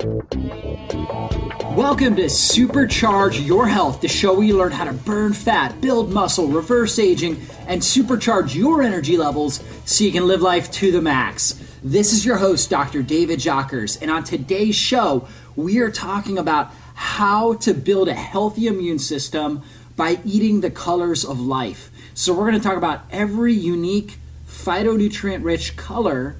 Welcome to Supercharge Your Health, the show where you learn how to burn fat, build muscle, reverse aging, and supercharge your energy levels so you can live life to the max. This is your host, Dr. David Jockers, and on today's show, we are talking about how to build a healthy immune system by eating the colors of life. So, we're going to talk about every unique phytonutrient rich color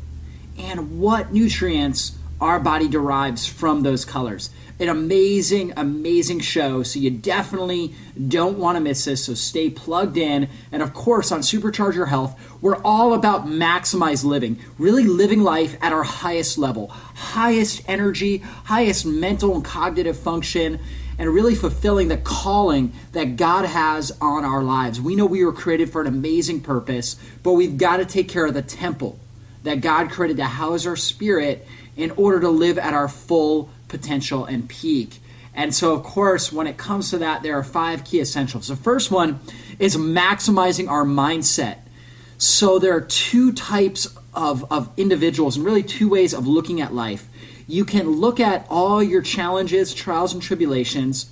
and what nutrients our body derives from those colors. An amazing, amazing show. So you definitely don't want to miss this. So stay plugged in. And of course, on Supercharge Your Health, we're all about maximize living, really living life at our highest level, highest energy, highest mental and cognitive function and really fulfilling the calling that God has on our lives. We know we were created for an amazing purpose, but we've got to take care of the temple that God created to house our spirit in order to live at our full potential and peak. And so, of course, when it comes to that, there are five key essentials. The first one is maximizing our mindset. So, there are two types of, of individuals and really two ways of looking at life. You can look at all your challenges, trials, and tribulations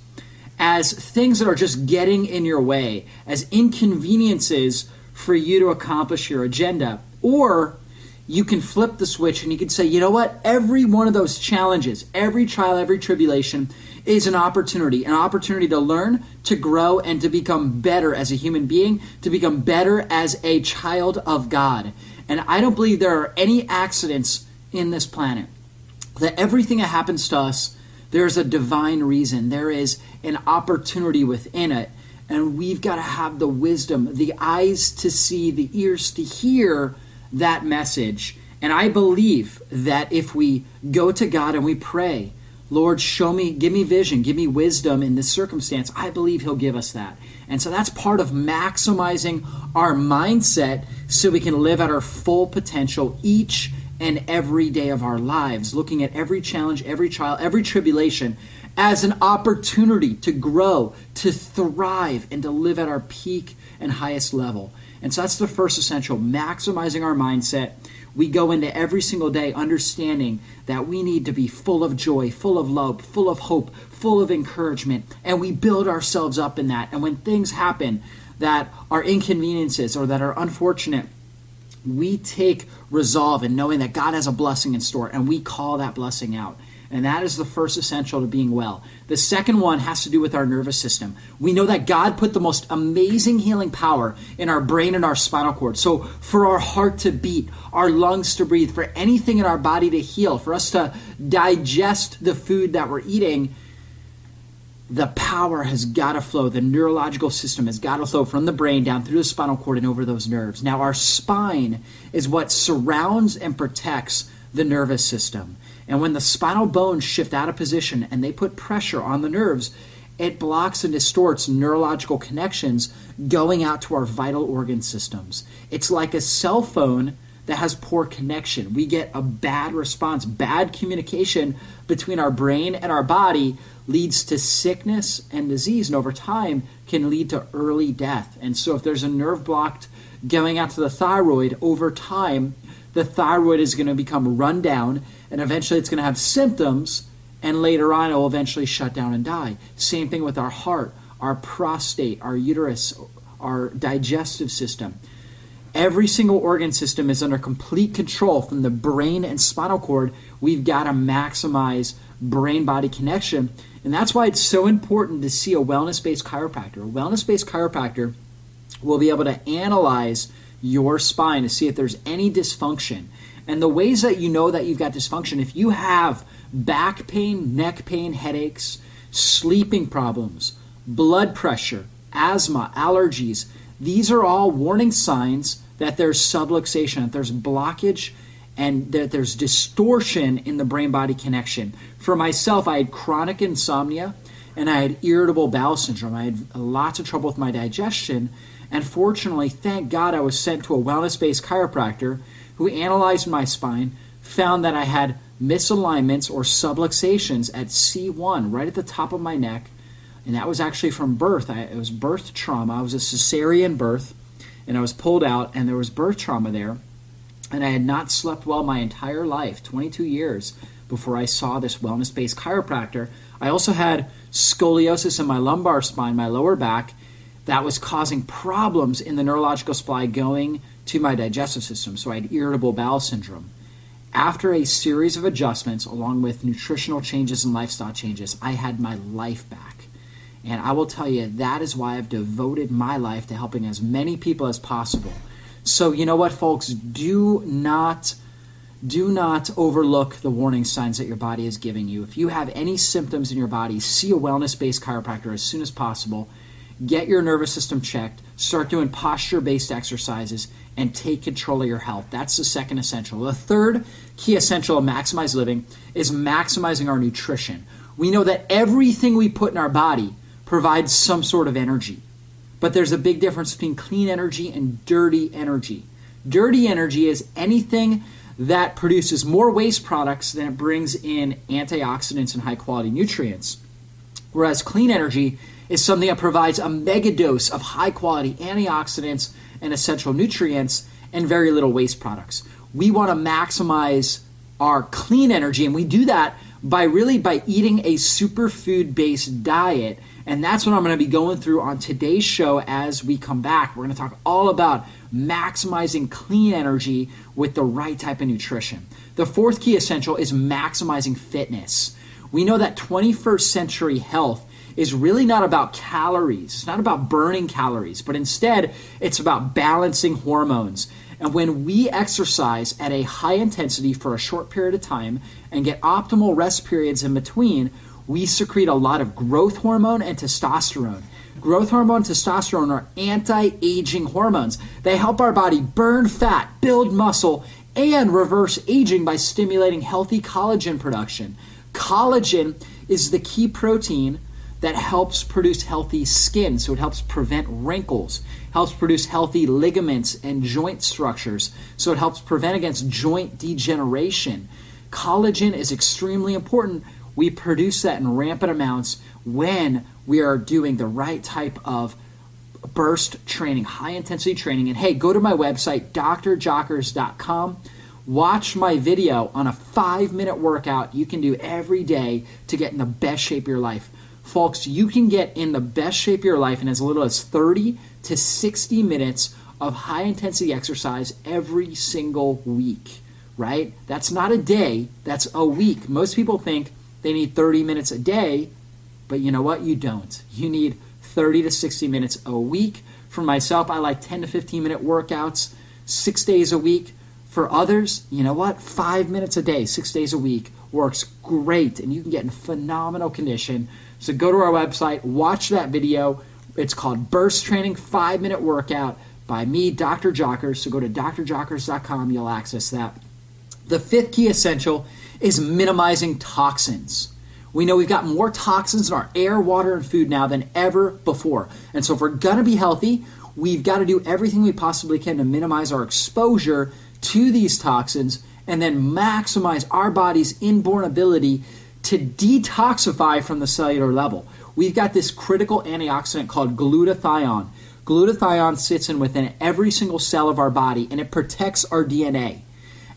as things that are just getting in your way, as inconveniences for you to accomplish your agenda. Or you can flip the switch and you can say, you know what? Every one of those challenges, every trial, every tribulation is an opportunity, an opportunity to learn, to grow, and to become better as a human being, to become better as a child of God. And I don't believe there are any accidents in this planet. That everything that happens to us, there's a divine reason. There is an opportunity within it. And we've got to have the wisdom, the eyes to see, the ears to hear that message. And I believe that if we go to God and we pray, Lord, show me, give me vision, give me wisdom in this circumstance, I believe He'll give us that. And so that's part of maximizing our mindset so we can live at our full potential each and every day of our lives, looking at every challenge, every trial, every tribulation as an opportunity to grow, to thrive, and to live at our peak and highest level. And so that's the first essential maximizing our mindset. We go into every single day understanding that we need to be full of joy, full of love, full of hope, full of encouragement, and we build ourselves up in that. And when things happen that are inconveniences or that are unfortunate, we take resolve in knowing that God has a blessing in store and we call that blessing out. And that is the first essential to being well. The second one has to do with our nervous system. We know that God put the most amazing healing power in our brain and our spinal cord. So, for our heart to beat, our lungs to breathe, for anything in our body to heal, for us to digest the food that we're eating, the power has got to flow. The neurological system has got to flow from the brain down through the spinal cord and over those nerves. Now, our spine is what surrounds and protects the nervous system. And when the spinal bones shift out of position and they put pressure on the nerves, it blocks and distorts neurological connections going out to our vital organ systems. It's like a cell phone that has poor connection. We get a bad response, bad communication between our brain and our body leads to sickness and disease, and over time can lead to early death. And so, if there's a nerve blocked going out to the thyroid, over time, the thyroid is going to become run down and eventually it's going to have symptoms, and later on it will eventually shut down and die. Same thing with our heart, our prostate, our uterus, our digestive system. Every single organ system is under complete control from the brain and spinal cord. We've got to maximize brain body connection. And that's why it's so important to see a wellness based chiropractor. A wellness based chiropractor will be able to analyze your spine to see if there's any dysfunction. And the ways that you know that you've got dysfunction, if you have back pain, neck pain, headaches, sleeping problems, blood pressure, asthma, allergies, these are all warning signs that there's subluxation, that there's blockage, and that there's distortion in the brain body connection. For myself, I had chronic insomnia and I had irritable bowel syndrome. I had lots of trouble with my digestion. And fortunately, thank God, I was sent to a wellness based chiropractor who analyzed my spine, found that I had misalignments or subluxations at C1, right at the top of my neck. And that was actually from birth. I, it was birth trauma. I was a cesarean birth, and I was pulled out, and there was birth trauma there. And I had not slept well my entire life 22 years. before I saw this wellness based chiropractor. I also had scoliosis in my lumbar spine, my lower back, that was causing problems in the neurological supply going to my digestive system. So I had irritable bowel syndrome. After a series of adjustments, along with nutritional changes and lifestyle changes, I had my life back. And I will tell you, that is why I've devoted my life to helping as many people as possible. So, you know what, folks? Do not. Do not overlook the warning signs that your body is giving you. If you have any symptoms in your body, see a wellness based chiropractor as soon as possible. Get your nervous system checked, start doing posture based exercises, and take control of your health. That's the second essential. The third key essential of maximize living is maximizing our nutrition. We know that everything we put in our body provides some sort of energy. But there's a big difference between clean energy and dirty energy. Dirty energy is anything that produces more waste products than it brings in antioxidants and high quality nutrients. Whereas clean energy is something that provides a mega dose of high quality antioxidants and essential nutrients and very little waste products. We want to maximize our clean energy and we do that by really by eating a superfood based diet and that's what I'm going to be going through on today's show as we come back. We're going to talk all about maximizing clean energy with the right type of nutrition. The fourth key essential is maximizing fitness. We know that 21st century health is really not about calories. It's not about burning calories, but instead it's about balancing hormones. And when we exercise at a high intensity for a short period of time and get optimal rest periods in between, we secrete a lot of growth hormone and testosterone. Growth hormone and testosterone are anti aging hormones. They help our body burn fat, build muscle, and reverse aging by stimulating healthy collagen production. Collagen is the key protein that helps produce healthy skin, so it helps prevent wrinkles, helps produce healthy ligaments and joint structures, so it helps prevent against joint degeneration. Collagen is extremely important we produce that in rampant amounts when we are doing the right type of burst training, high intensity training. And hey, go to my website, drjockers.com. Watch my video on a five minute workout you can do every day to get in the best shape of your life. Folks, you can get in the best shape of your life in as little as 30 to 60 minutes of high intensity exercise every single week, right? That's not a day, that's a week. Most people think they need 30 minutes a day, but you know what? You don't. You need 30 to 60 minutes a week. For myself, I like 10 to 15 minute workouts six days a week. For others, you know what? Five minutes a day, six days a week works great, and you can get in phenomenal condition. So go to our website, watch that video. It's called Burst Training Five Minute Workout by me, Dr. Jockers. So go to drjockers.com, you'll access that. The fifth key essential is minimizing toxins. We know we've got more toxins in our air, water, and food now than ever before. And so, if we're to be healthy, we've got to do everything we possibly can to minimize our exposure to these toxins and then maximize our body's inborn ability to detoxify from the cellular level. We've got this critical antioxidant called glutathione. Glutathione sits in within every single cell of our body and it protects our DNA.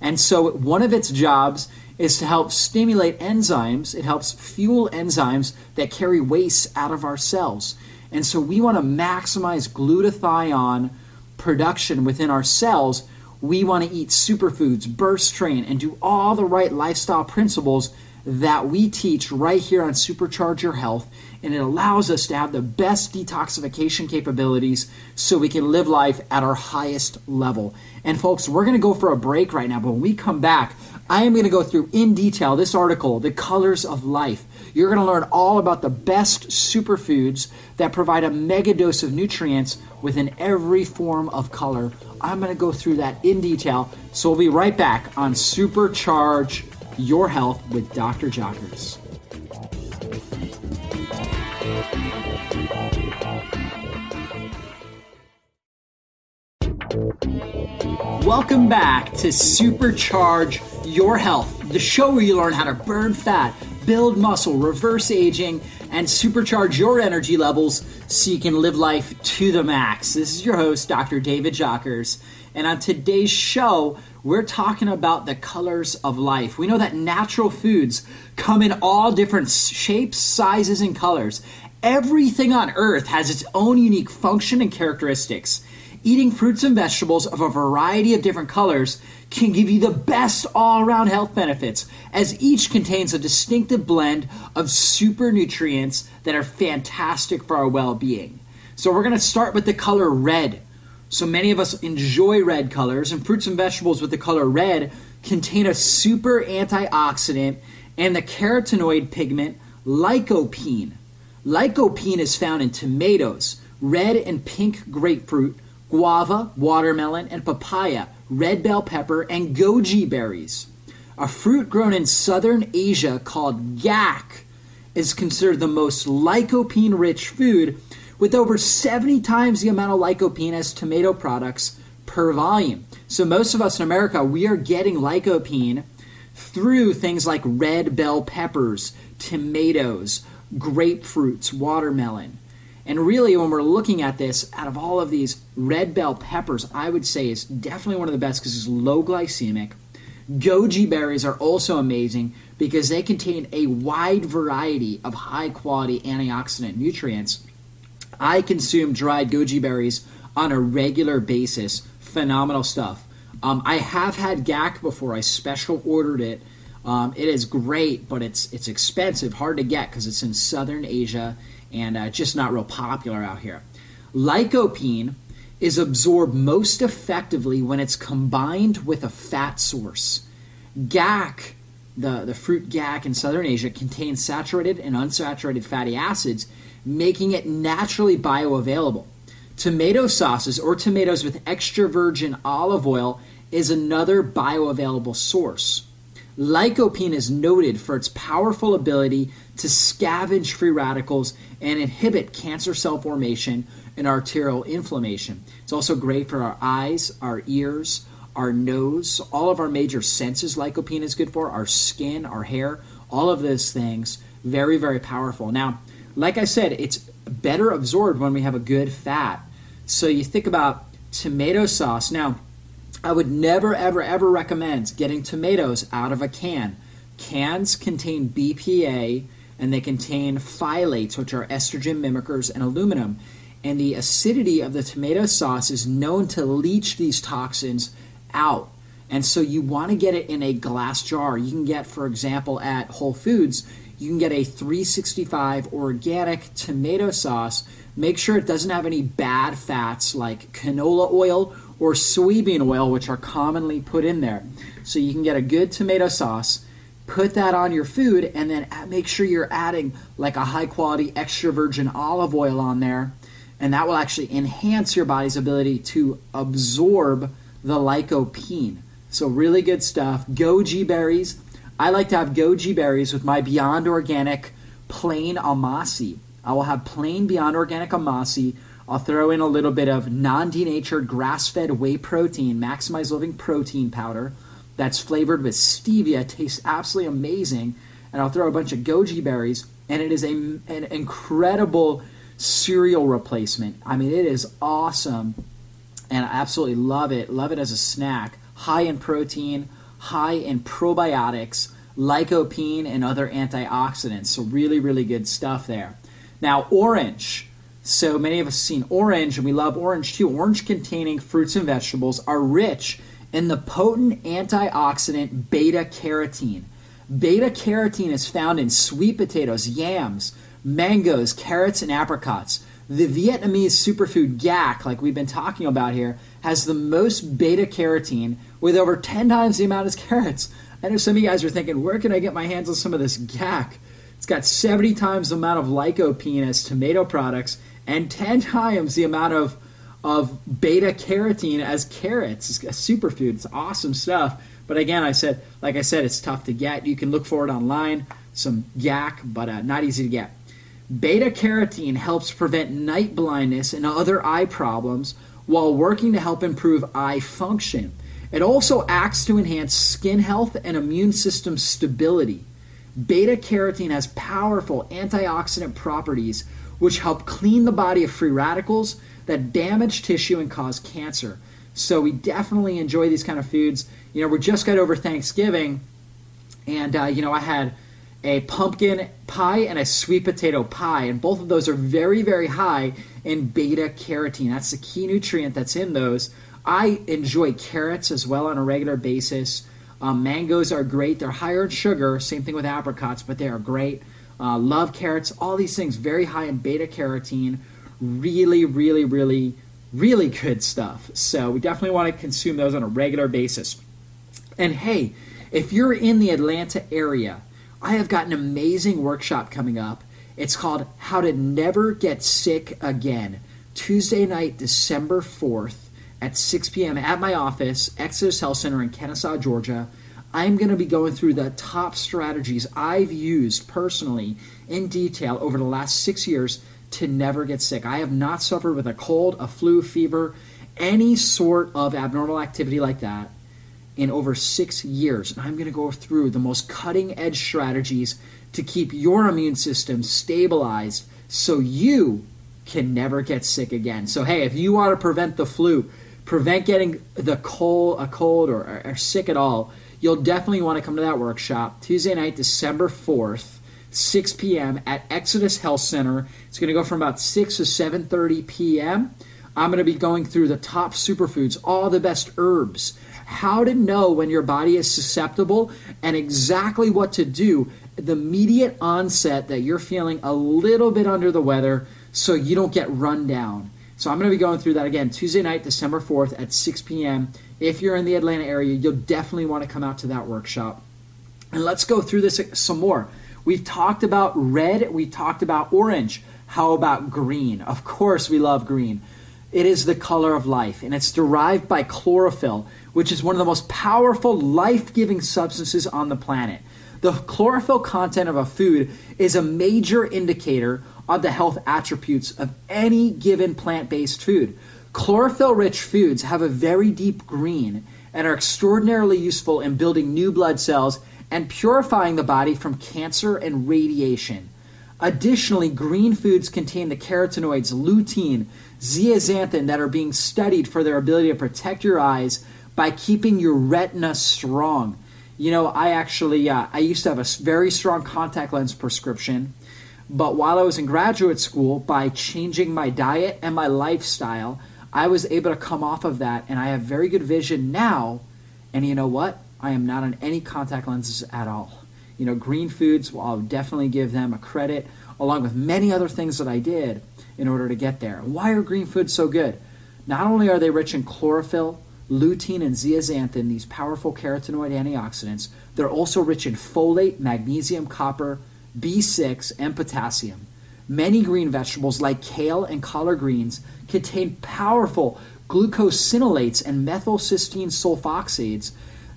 And so, one of its jobs is to help stimulate enzymes. It helps fuel enzymes that carry waste out of our cells. And so we want to maximize glutathione production within our cells. We want to eat superfoods, burst train, and do all the right lifestyle principles that we teach right here on Supercharge Your Health. And it allows us to have the best detoxification capabilities so we can live life at our highest level. And folks, we're going to go for a break right now, but when we come back, I am going to go through in detail this article, The Colors of Life. You're going to learn all about the best superfoods that provide a mega dose of nutrients within every form of color. I'm going to go through that in detail. So we'll be right back on Supercharge Your Health with Dr. Jockers. Welcome back to Supercharge Your Health, the show where you learn how to burn fat, build muscle, reverse aging, and supercharge your energy levels so you can live life to the max. This is your host, Dr. David Jockers. And on today's show, we're talking about the colors of life. We know that natural foods come in all different shapes, sizes, and colors. Everything on earth has its own unique function and characteristics. Eating fruits and vegetables of a variety of different colors can give you the best all around health benefits, as each contains a distinctive blend of super nutrients that are fantastic for our well being. So, we're going to start with the color red. So, many of us enjoy red colors, and fruits and vegetables with the color red contain a super antioxidant and the carotenoid pigment lycopene. Lycopene is found in tomatoes, red and pink grapefruit guava, watermelon, and papaya, red bell pepper, and goji berries. A fruit grown in southern Asia called gac is considered the most lycopene rich food with over 70 times the amount of lycopene as tomato products per volume. So, most of us in America, we are getting lycopene through things like red bell peppers, tomatoes, grapefruits, watermelon. And really, when we're looking at this, out of all of these, red bell peppers, I would say is definitely one of the best because it's low glycemic. Goji berries are also amazing because they contain a wide variety of high quality antioxidant nutrients. I consume dried goji berries on a regular basis. Phenomenal stuff. Um, I have had GAC before. I special ordered it. Um, it is great, but it's it's expensive, hard to get because it's in Southern Asia and uh, just not real popular out here. Lycopene is absorbed most effectively when it's combined with a fat source. GAC, the, the fruit GAC in southern Asia, contains saturated and unsaturated fatty acids, making it naturally bioavailable. Tomato sauces or tomatoes with extra virgin olive oil is another bioavailable source. Lycopene is noted for its powerful ability to scavenge free radicals and inhibit cancer cell formation and arterial inflammation. It's also great for our eyes, our ears, our nose, all of our major senses. Lycopene is good for our skin, our hair, all of those things. Very, very powerful. Now, like I said, it's better absorbed when we have a good fat. So you think about tomato sauce. Now, I would never, ever, ever recommend getting tomatoes out of a can. Cans contain BPA and they contain phthalates, which are estrogen mimickers, and aluminum. And the acidity of the tomato sauce is known to leach these toxins out. And so you want to get it in a glass jar. You can get, for example, at Whole Foods, you can get a 365 organic tomato sauce. Make sure it doesn't have any bad fats like canola oil or soybean oil, which are commonly put in there. So you can get a good tomato sauce put that on your food and then make sure you're adding like a high quality extra virgin olive oil on there and that will actually enhance your body's ability to absorb the lycopene so really good stuff goji berries i like to have goji berries with my beyond organic plain amasi i will have plain beyond organic amasi I'll throw in a little bit of non denatured grass fed whey protein, maximize living protein powder that's flavored with stevia. tastes absolutely amazing. And I'll throw a bunch of goji berries, and it is a, an incredible cereal replacement. I mean, it is awesome, and I absolutely love it. Love it as a snack. High in protein, high in probiotics, lycopene, and other antioxidants. So, really, really good stuff there. Now, orange. So, many of us have seen orange, and we love orange too. Orange containing fruits and vegetables are rich in the potent antioxidant beta carotene. Beta carotene is found in sweet potatoes, yams, mangoes, carrots, and apricots. The Vietnamese superfood GAC, like we've been talking about here, has the most beta carotene with over 10 times the amount as carrots. I know some of you guys are thinking, where can I get my hands on some of this GAC? It's got 70 times the amount of lycopene as tomato products and 10 times the amount of of beta carotene as carrots. It's a superfood. It's awesome stuff. But again, I said, like I said, it's tough to get. You can look for it online, some yak, but uh, not easy to get. Beta carotene helps prevent night blindness and other eye problems while working to help improve eye function. It also acts to enhance skin health and immune system stability. Beta carotene has powerful antioxidant properties which help clean the body of free radicals that damage tissue and cause cancer. So we definitely enjoy these kind of foods. You know, we just got over Thanksgiving, and uh, you know, I had a pumpkin pie and a sweet potato pie, and both of those are very, very high in beta carotene. That's the key nutrient that's in those. I enjoy carrots as well on a regular basis. Um, mangoes are great. They're higher in sugar. Same thing with apricots, but they are great. Uh, love carrots. All these things very high in beta carotene. Really, really, really, really good stuff. So we definitely want to consume those on a regular basis. And hey, if you're in the Atlanta area, I have got an amazing workshop coming up. It's called How to Never Get Sick Again. Tuesday night, December 4th at 6 p.m. at my office, Exodus Health Center in Kennesaw, Georgia. I'm going to be going through the top strategies I've used personally in detail over the last six years to never get sick. I have not suffered with a cold, a flu, fever, any sort of abnormal activity like that in over six years. And I'm going to go through the most cutting edge strategies to keep your immune system stabilized so you can never get sick again. So, hey, if you want to prevent the flu, prevent getting the cold, a cold, or, or, or sick at all, you'll definitely want to come to that workshop Tuesday night, December 4th. 6 p.m. at Exodus Health Center. It's going to go from about 6 to 7:30 p.m. I'm going to be going through the top superfoods, all the best herbs, how to know when your body is susceptible, and exactly what to do the immediate onset that you're feeling a little bit under the weather so you don't get run down. So I'm going to be going through that again Tuesday night, December 4th at 6 p.m. If you're in the Atlanta area, you'll definitely want to come out to that workshop. And let's go through this some more. We've talked about red, we talked about orange. How about green? Of course, we love green. It is the color of life, and it's derived by chlorophyll, which is one of the most powerful life giving substances on the planet. The chlorophyll content of a food is a major indicator of the health attributes of any given plant based food. Chlorophyll rich foods have a very deep green and are extraordinarily useful in building new blood cells and purifying the body from cancer and radiation. Additionally, green foods contain the carotenoids lutein, zeaxanthin that are being studied for their ability to protect your eyes by keeping your retina strong. You know, I actually uh, I used to have a very strong contact lens prescription, but while I was in graduate school, by changing my diet and my lifestyle, I was able to come off of that, and I have very good vision now. And you know what? I am not on any contact lenses at all. You know, green foods, I'll definitely give them a credit, along with many other things that I did in order to get there. Why are green foods so good? Not only are they rich in chlorophyll, lutein, and zeaxanthin, these powerful carotenoid antioxidants, they're also rich in folate, magnesium, copper, B6, and potassium. Many green vegetables, like kale and collard greens, contain powerful glucosinolates and methylcysteine sulfoxides.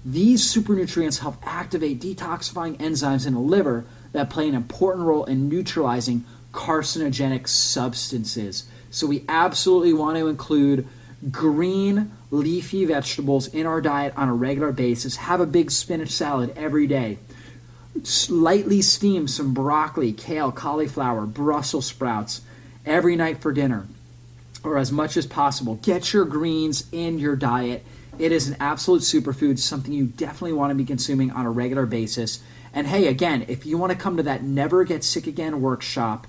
These supernutrients help activate detoxifying enzymes in the liver that play an important role in neutralizing carcinogenic substances. So we absolutely want to include green leafy vegetables in our diet on a regular basis. Have a big spinach salad every day. Slightly steam some broccoli, kale, cauliflower, Brussels sprouts every night for dinner or as much as possible. Get your greens in your diet. It is an absolute superfood, something you definitely want to be consuming on a regular basis. And hey, again, if you want to come to that Never Get Sick Again workshop,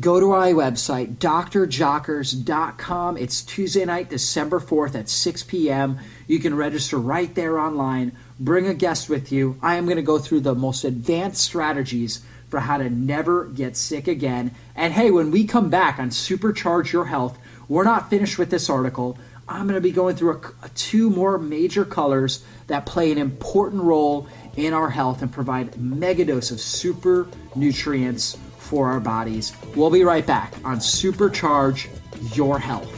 go to our website, drjockers.com. It's Tuesday night, December 4th at 6 p.m. You can register right there online. Bring a guest with you. I am going to go through the most advanced strategies for how to never get sick again. And hey, when we come back on Supercharge Your Health, we're not finished with this article. I'm going to be going through a, a two more major colors that play an important role in our health and provide mega dose of super nutrients for our bodies. We'll be right back on Supercharge Your Health.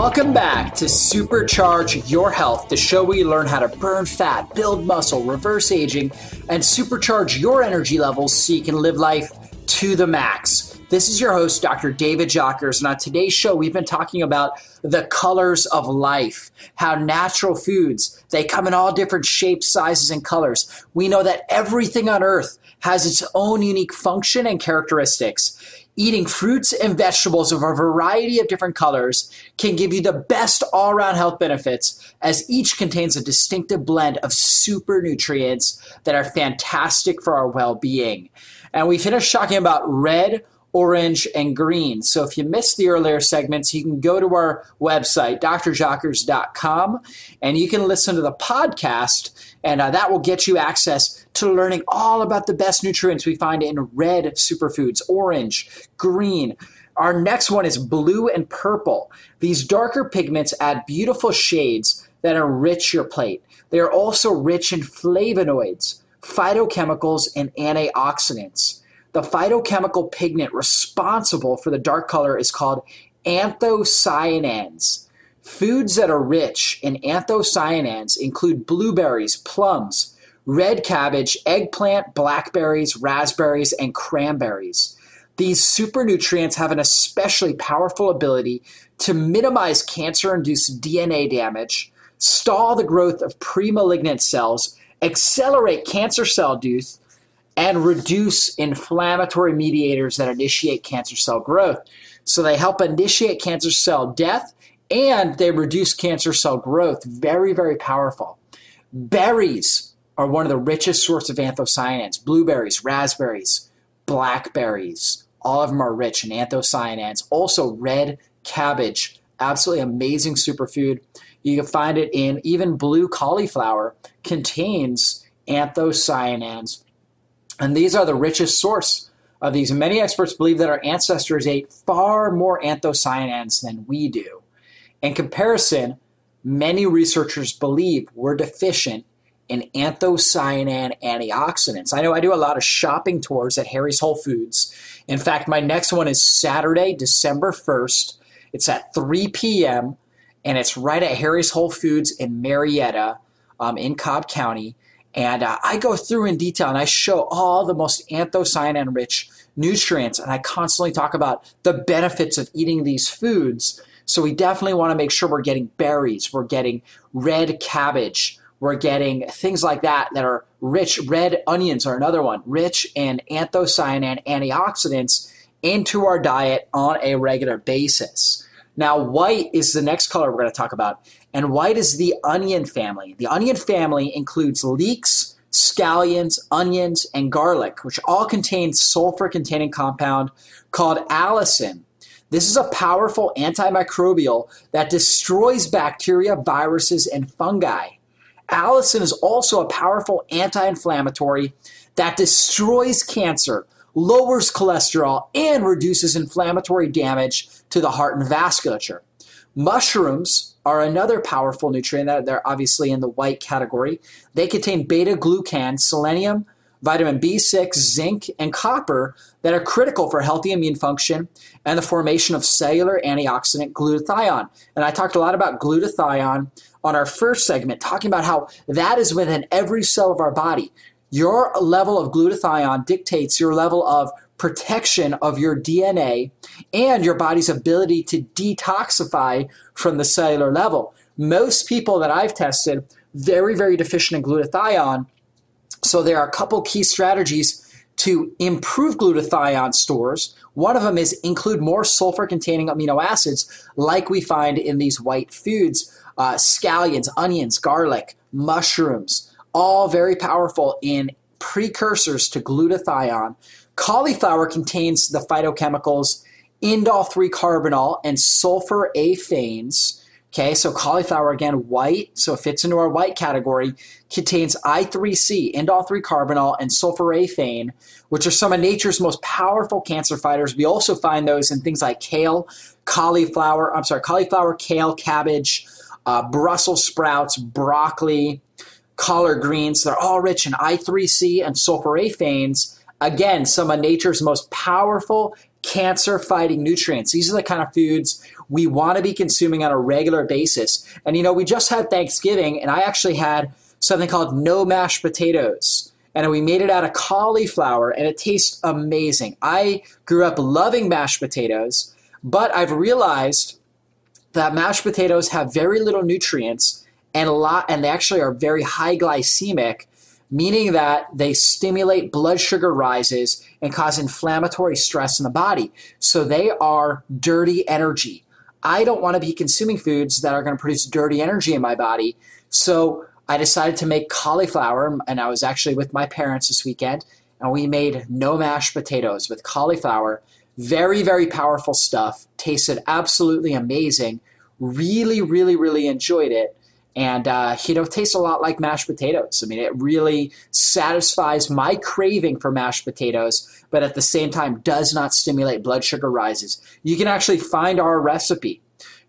Welcome back to Supercharge Your Health, the show where you learn how to burn fat, build muscle, reverse aging, and supercharge your energy levels so you can live life to the max. This is your host, Dr. David Jockers, and on today's show, we've been talking about the colors of life, how natural foods, they come in all different shapes, sizes, and colors. We know that everything on earth has its own unique function and characteristics. Eating fruits and vegetables of a variety of different colors can give you the best all around health benefits, as each contains a distinctive blend of super nutrients that are fantastic for our well being. And we finished talking about red, orange, and green. So if you missed the earlier segments, you can go to our website, drjockers.com, and you can listen to the podcast, and uh, that will get you access to learning all about the best nutrients we find in red superfoods, orange, green. Our next one is blue and purple. These darker pigments add beautiful shades that enrich your plate. They are also rich in flavonoids, phytochemicals, and antioxidants. The phytochemical pigment responsible for the dark color is called anthocyanins. Foods that are rich in anthocyanins include blueberries, plums, red cabbage, eggplant, blackberries, raspberries, and cranberries. These super nutrients have an especially powerful ability to minimize cancer induced DNA damage, stall the growth of pre malignant cells, accelerate cancer cell death, and reduce inflammatory mediators that initiate cancer cell growth. So they help initiate cancer cell death and they reduce cancer cell growth. Very, very powerful. Berries are one of the richest sources of anthocyanins. Blueberries, raspberries, blackberries, all of them are rich in anthocyanins. Also, red cabbage, absolutely amazing superfood. You can find it in even blue cauliflower contains anthocyanins and these are the richest source of these. Many experts believe that our ancestors ate far more anthocyanins than we do. In comparison, many researchers believe we're deficient in anthocyanin antioxidants. I know I do a lot of shopping tours at Harry's Whole Foods. In fact, my next one is Saturday, December 1st. It's at 3 p.m. and it's right at Harry's Whole Foods in Marietta um, in Cobb County. And uh, I go through in detail and I show all the most anthocyanin rich nutrients. And I constantly talk about the benefits of eating these foods. So we definitely want to make sure we're getting berries, we're getting red cabbage, we're getting things like that that are rich. Red onions are another one, rich in anthocyanin antioxidants into our diet on a regular basis. Now, white is the next color we're going to talk about. And white is the onion family. The onion family includes leeks, scallions, onions, and garlic, which all contain sulfur containing compound called allicin. This is a powerful antimicrobial that destroys bacteria, viruses, and fungi. Allicin is also a powerful anti inflammatory that destroys cancer, lowers cholesterol, and reduces inflammatory damage to the heart and vasculature. Mushrooms are another powerful nutrient that they're obviously in the white category. They contain beta glucan, selenium, vitamin B6, zinc, and copper that are critical for healthy immune function and the formation of cellular antioxidant glutathione. And I talked a lot about glutathione on our first segment, talking about how that is within every cell of our body. Your level of glutathione dictates your level of protection of your DNA and your body's ability to detoxify from the cellular level. Most people that I've tested, very, very deficient in glutathione. So there are a couple key strategies to improve glutathione stores. One of them is include more sulfur containing amino acids like we find in these white foods uh, scallions, onions, garlic, mushrooms, all very powerful in precursors to glutathione. Cauliflower contains the phytochemicals indole 3 carbinol and sulforaphanes. Okay, so cauliflower again, white, so it fits into our white category, contains I3C, indole 3 carbinol, and sulforaphane, which are some of nature's most powerful cancer fighters. We also find those in things like kale, cauliflower, I'm sorry, cauliflower, kale, cabbage, uh, Brussels sprouts, broccoli, collard greens. They're all rich in I3C and sulforaphanes Again, some of nature's most powerful cancer fighting nutrients. These are the kind of foods we want to be consuming on a regular basis. And you know, we just had Thanksgiving, and I actually had something called no mashed potatoes. and we made it out of cauliflower, and it tastes amazing. I grew up loving mashed potatoes, but I've realized that mashed potatoes have very little nutrients and a lot, and they actually are very high glycemic, meaning that they stimulate blood sugar rises and cause inflammatory stress in the body. So they are dirty energy. I don't want to be consuming foods that are going to produce dirty energy in my body. So I decided to make cauliflower, and I was actually with my parents this weekend, and we made no mashed potatoes with cauliflower. Very, very powerful stuff. Tasted absolutely amazing. Really, really, really enjoyed it and uh, you know tastes a lot like mashed potatoes i mean it really satisfies my craving for mashed potatoes but at the same time does not stimulate blood sugar rises you can actually find our recipe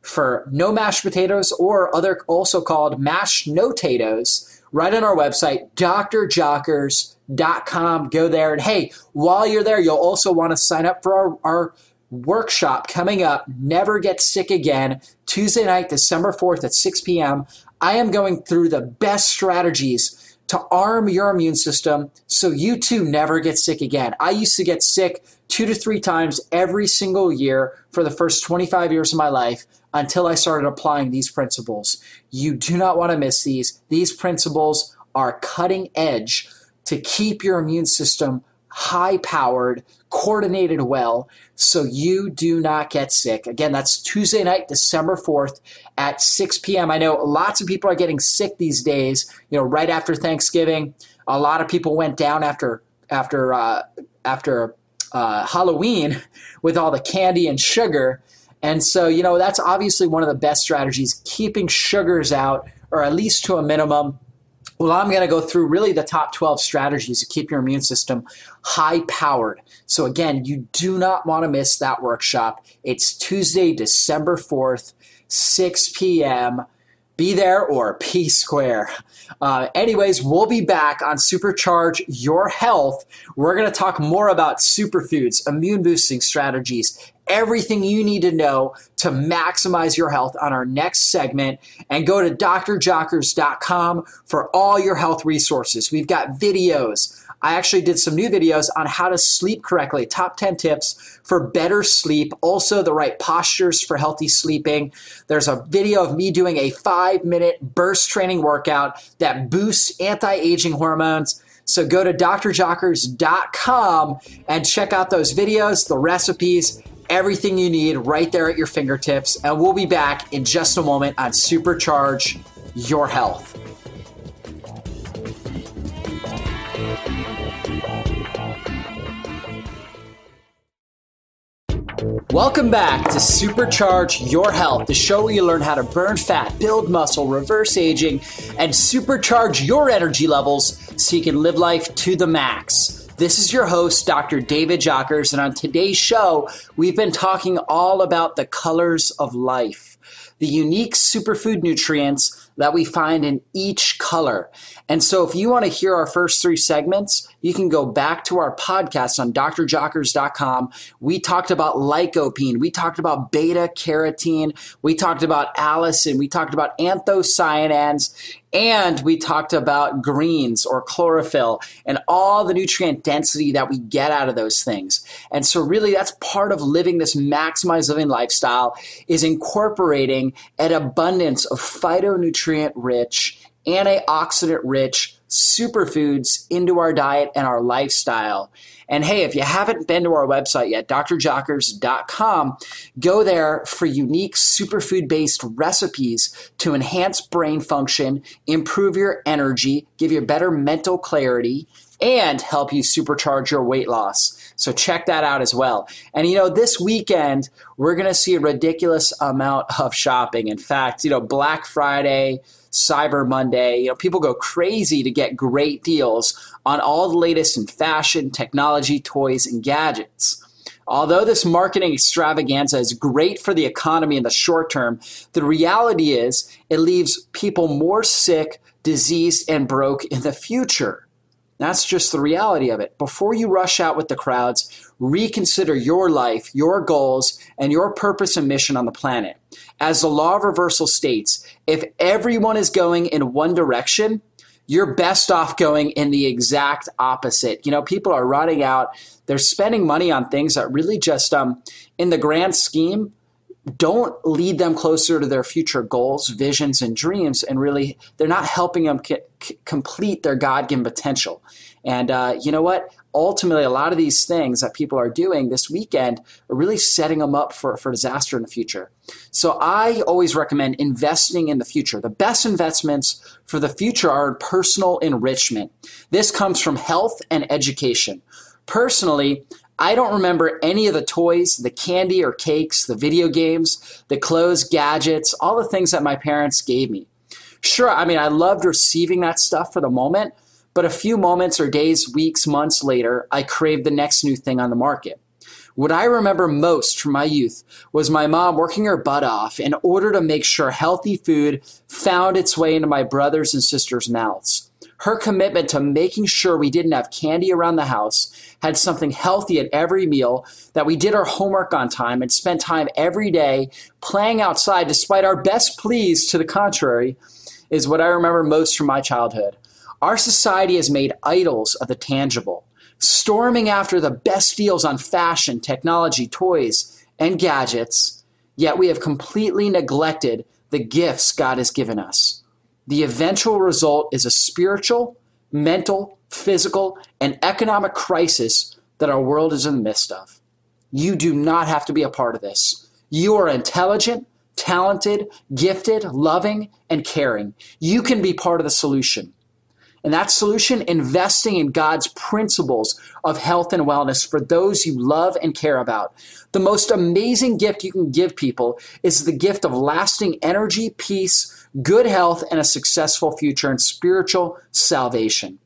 for no mashed potatoes or other also called mashed no potatoes right on our website drjockers.com go there and hey while you're there you'll also want to sign up for our, our workshop coming up never get sick again tuesday night december 4th at 6 p.m I am going through the best strategies to arm your immune system so you too never get sick again. I used to get sick two to three times every single year for the first 25 years of my life until I started applying these principles. You do not want to miss these. These principles are cutting edge to keep your immune system high powered, coordinated well, so you do not get sick. Again, that's Tuesday night, December 4th at 6 p.m. I know lots of people are getting sick these days, you know, right after Thanksgiving. A lot of people went down after after uh, after uh, Halloween with all the candy and sugar. And so, you know, that's obviously one of the best strategies, keeping sugars out or at least to a minimum well, I'm going to go through really the top 12 strategies to keep your immune system high powered. So, again, you do not want to miss that workshop. It's Tuesday, December 4th, 6 p.m. Be there or P square. Uh, anyways, we'll be back on Supercharge Your Health. We're going to talk more about superfoods, immune boosting strategies, everything you need to know to maximize your health on our next segment. And go to drjockers.com for all your health resources. We've got videos. I actually did some new videos on how to sleep correctly, top 10 tips for better sleep, also the right postures for healthy sleeping. There's a video of me doing a five minute burst training workout that boosts anti aging hormones. So go to drjockers.com and check out those videos, the recipes, everything you need right there at your fingertips. And we'll be back in just a moment on Supercharge Your Health. Welcome back to Supercharge Your Health, the show where you learn how to burn fat, build muscle, reverse aging, and supercharge your energy levels so you can live life to the max. This is your host, Dr. David Jockers, and on today's show, we've been talking all about the colors of life, the unique superfood nutrients that we find in each color. And so, if you want to hear our first three segments, you can go back to our podcast on drjockers.com. We talked about lycopene, we talked about beta carotene, we talked about allicin, we talked about anthocyanins, and we talked about greens or chlorophyll and all the nutrient density that we get out of those things. And so really that's part of living this maximized living lifestyle is incorporating an abundance of phytonutrient rich, antioxidant rich superfoods into our diet and our lifestyle. And hey, if you haven't been to our website yet, drjockers.com, go there for unique superfood based recipes to enhance brain function, improve your energy, give you better mental clarity, and help you supercharge your weight loss. So check that out as well. And you know, this weekend, we're going to see a ridiculous amount of shopping. In fact, you know, Black Friday, Cyber Monday. You know, people go crazy to get great deals on all the latest in fashion, technology, toys, and gadgets. Although this marketing extravaganza is great for the economy in the short term, the reality is it leaves people more sick, diseased, and broke in the future. That's just the reality of it. Before you rush out with the crowds, reconsider your life, your goals, and your purpose and mission on the planet. As the law of reversal states, if everyone is going in one direction, you're best off going in the exact opposite. You know, people are running out, they're spending money on things that really just, um, in the grand scheme, don't lead them closer to their future goals, visions, and dreams. And really, they're not helping them c- complete their God given potential. And uh, you know what? Ultimately, a lot of these things that people are doing this weekend are really setting them up for, for disaster in the future. So I always recommend investing in the future. The best investments for the future are personal enrichment. This comes from health and education. Personally, I don't remember any of the toys, the candy or cakes, the video games, the clothes, gadgets, all the things that my parents gave me. Sure, I mean, I loved receiving that stuff for the moment, but a few moments or days, weeks, months later, I craved the next new thing on the market. What I remember most from my youth was my mom working her butt off in order to make sure healthy food found its way into my brothers and sisters' mouths. Her commitment to making sure we didn't have candy around the house, had something healthy at every meal, that we did our homework on time and spent time every day playing outside despite our best pleas to the contrary, is what I remember most from my childhood. Our society has made idols of the tangible, storming after the best deals on fashion, technology, toys, and gadgets, yet we have completely neglected the gifts God has given us. The eventual result is a spiritual, mental, physical, and economic crisis that our world is in the midst of. You do not have to be a part of this. You are intelligent, talented, gifted, loving, and caring. You can be part of the solution. And that solution, investing in God's principles of health and wellness for those you love and care about. The most amazing gift you can give people is the gift of lasting energy, peace, good health, and a successful future and spiritual salvation.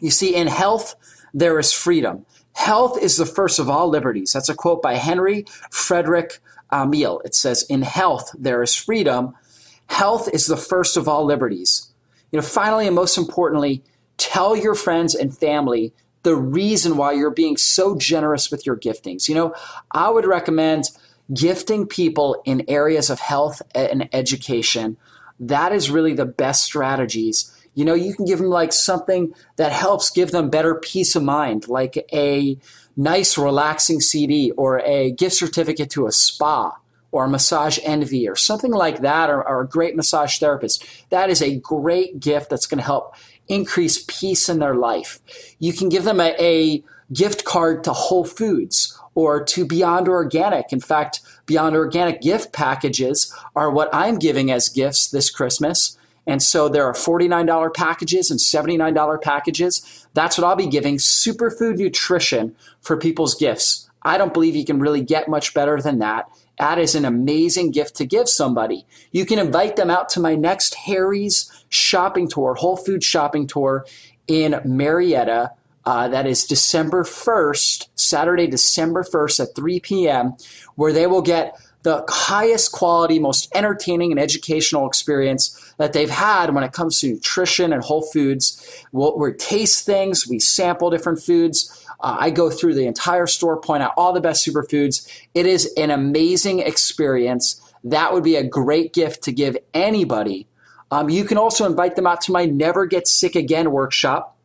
You see, in health, there is freedom. Health is the first of all liberties. That's a quote by Henry Frederick uh, Amiel. It says, In health, there is freedom. Health is the first of all liberties. You know, finally and most importantly, tell your friends and family the reason why you're being so generous with your giftings. You know, I would recommend gifting people in areas of health and education. That is really the best strategies. You know, you can give them like something that helps give them better peace of mind, like a nice, relaxing CD or a gift certificate to a spa or a massage envy or something like that, or, or a great massage therapist. That is a great gift that's going to help increase peace in their life. You can give them a, a gift card to Whole Foods or to Beyond Organic. In fact, Beyond Organic gift packages are what I'm giving as gifts this Christmas. And so there are $49 packages and $79 packages. That's what I'll be giving superfood nutrition for people's gifts. I don't believe you can really get much better than that. That is an amazing gift to give somebody. You can invite them out to my next Harry's shopping tour, Whole Foods shopping tour in Marietta. Uh, that is December 1st, Saturday, December 1st at 3 p.m., where they will get the highest quality, most entertaining and educational experience that they've had when it comes to nutrition and whole foods. We'll, we taste things, we sample different foods. Uh, I go through the entire store, point out all the best superfoods. It is an amazing experience. That would be a great gift to give anybody. Um, you can also invite them out to my Never Get Sick Again workshop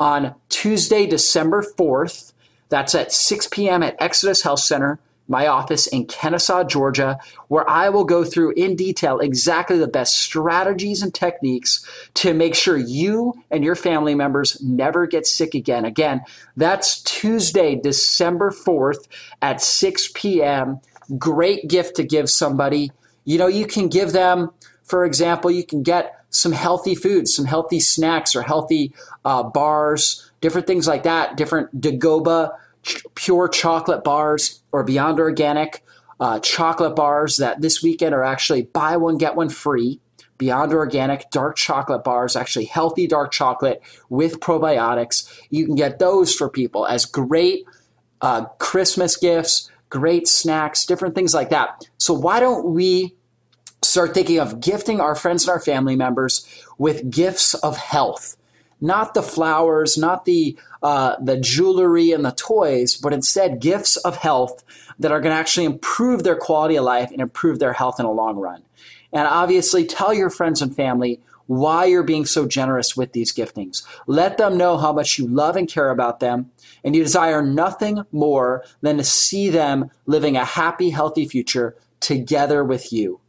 on Tuesday, December 4th. That's at 6 p.m. at Exodus Health Center my office in Kennesaw, Georgia, where I will go through in detail exactly the best strategies and techniques to make sure you and your family members never get sick again. Again, that's Tuesday, December 4th at 6 p.m. Great gift to give somebody. You know, you can give them, for example, you can get some healthy foods, some healthy snacks or healthy uh, bars, different things like that, different Dagoba pure chocolate bars or Beyond Organic uh, chocolate bars that this weekend are actually buy one, get one free. Beyond Organic dark chocolate bars, actually healthy dark chocolate with probiotics. You can get those for people as great uh, Christmas gifts, great snacks, different things like that. So, why don't we start thinking of gifting our friends and our family members with gifts of health? Not the flowers, not the uh, the jewelry and the toys, but instead gifts of health that are going to actually improve their quality of life and improve their health in the long run. And obviously, tell your friends and family why you're being so generous with these giftings. Let them know how much you love and care about them, and you desire nothing more than to see them living a happy, healthy future together with you.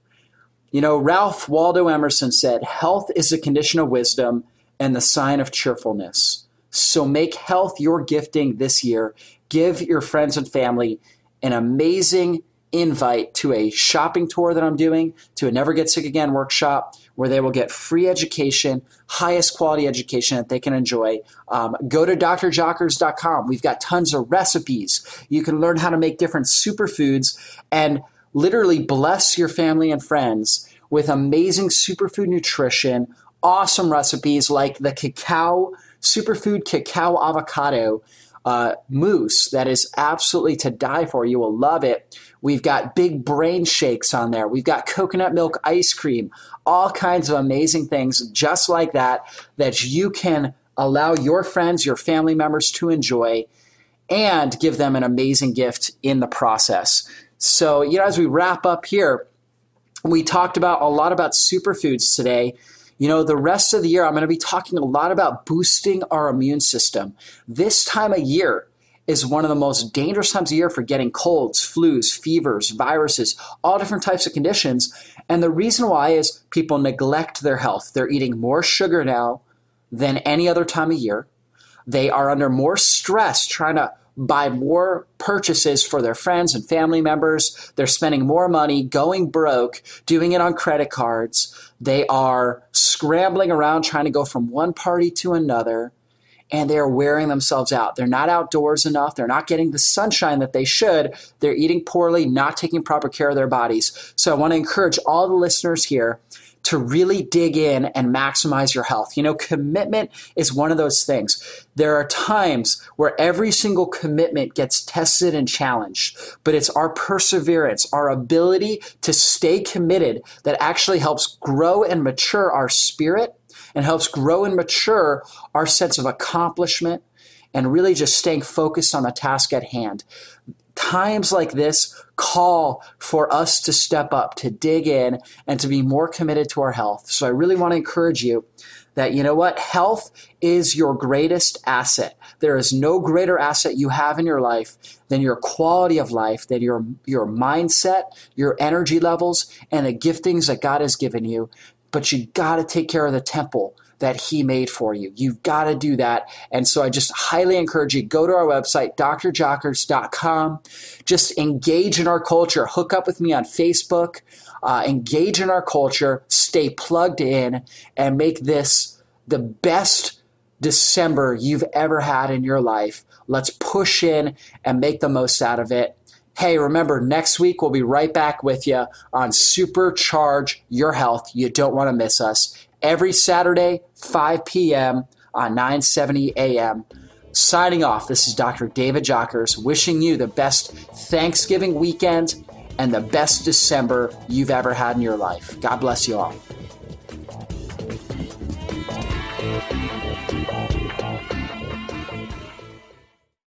You know, Ralph Waldo Emerson said, Health is a condition of wisdom and the sign of cheerfulness. So make health your gifting this year. Give your friends and family an amazing invite to a shopping tour that I'm doing, to a Never Get Sick Again workshop, where they will get free education, highest quality education that they can enjoy. Um, go to drjockers.com. We've got tons of recipes. You can learn how to make different superfoods and literally bless your family and friends with amazing superfood nutrition, awesome recipes like the cacao, superfood cacao avocado uh, mousse that is absolutely to die for. You will love it. We've got big brain shakes on there. We've got coconut milk ice cream, all kinds of amazing things just like that that you can allow your friends, your family members to enjoy and give them an amazing gift in the process. So, you know, as we wrap up here, we talked about a lot about superfoods today. You know, the rest of the year, I'm going to be talking a lot about boosting our immune system. This time of year is one of the most dangerous times of year for getting colds, flus, fevers, viruses, all different types of conditions. And the reason why is people neglect their health. They're eating more sugar now than any other time of year. They are under more stress trying to buy more purchases for their friends and family members. They're spending more money, going broke, doing it on credit cards. They are scrambling around trying to go from one party to another and they are wearing themselves out. They're not outdoors enough. They're not getting the sunshine that they should. They're eating poorly, not taking proper care of their bodies. So I want to encourage all the listeners here to really dig in and maximize your health. You know, commitment is one of those things. There are times where every single commitment gets tested and challenged, but it's our perseverance, our ability to stay committed that actually helps grow and mature our spirit and helps grow and mature our sense of accomplishment and really just staying focused on the task at hand times like this call for us to step up, to dig in, and to be more committed to our health. So I really want to encourage you that you know what? Health is your greatest asset. There is no greater asset you have in your life than your quality of life, than your, your mindset, your energy levels, and the giftings that God has given you. But you got to take care of the temple that he made for you. You've got to do that. And so I just highly encourage you go to our website drjockers.com. Just engage in our culture. Hook up with me on Facebook. Uh, engage in our culture. Stay plugged in and make this the best December you've ever had in your life. Let's push in and make the most out of it. Hey, remember, next week we'll be right back with you on Supercharge Your Health. You don't want to miss us every Saturday, 5 p.m. on 970 a.m. Signing off, this is Dr. David Jockers wishing you the best Thanksgiving weekend and the best December you've ever had in your life. God bless you all.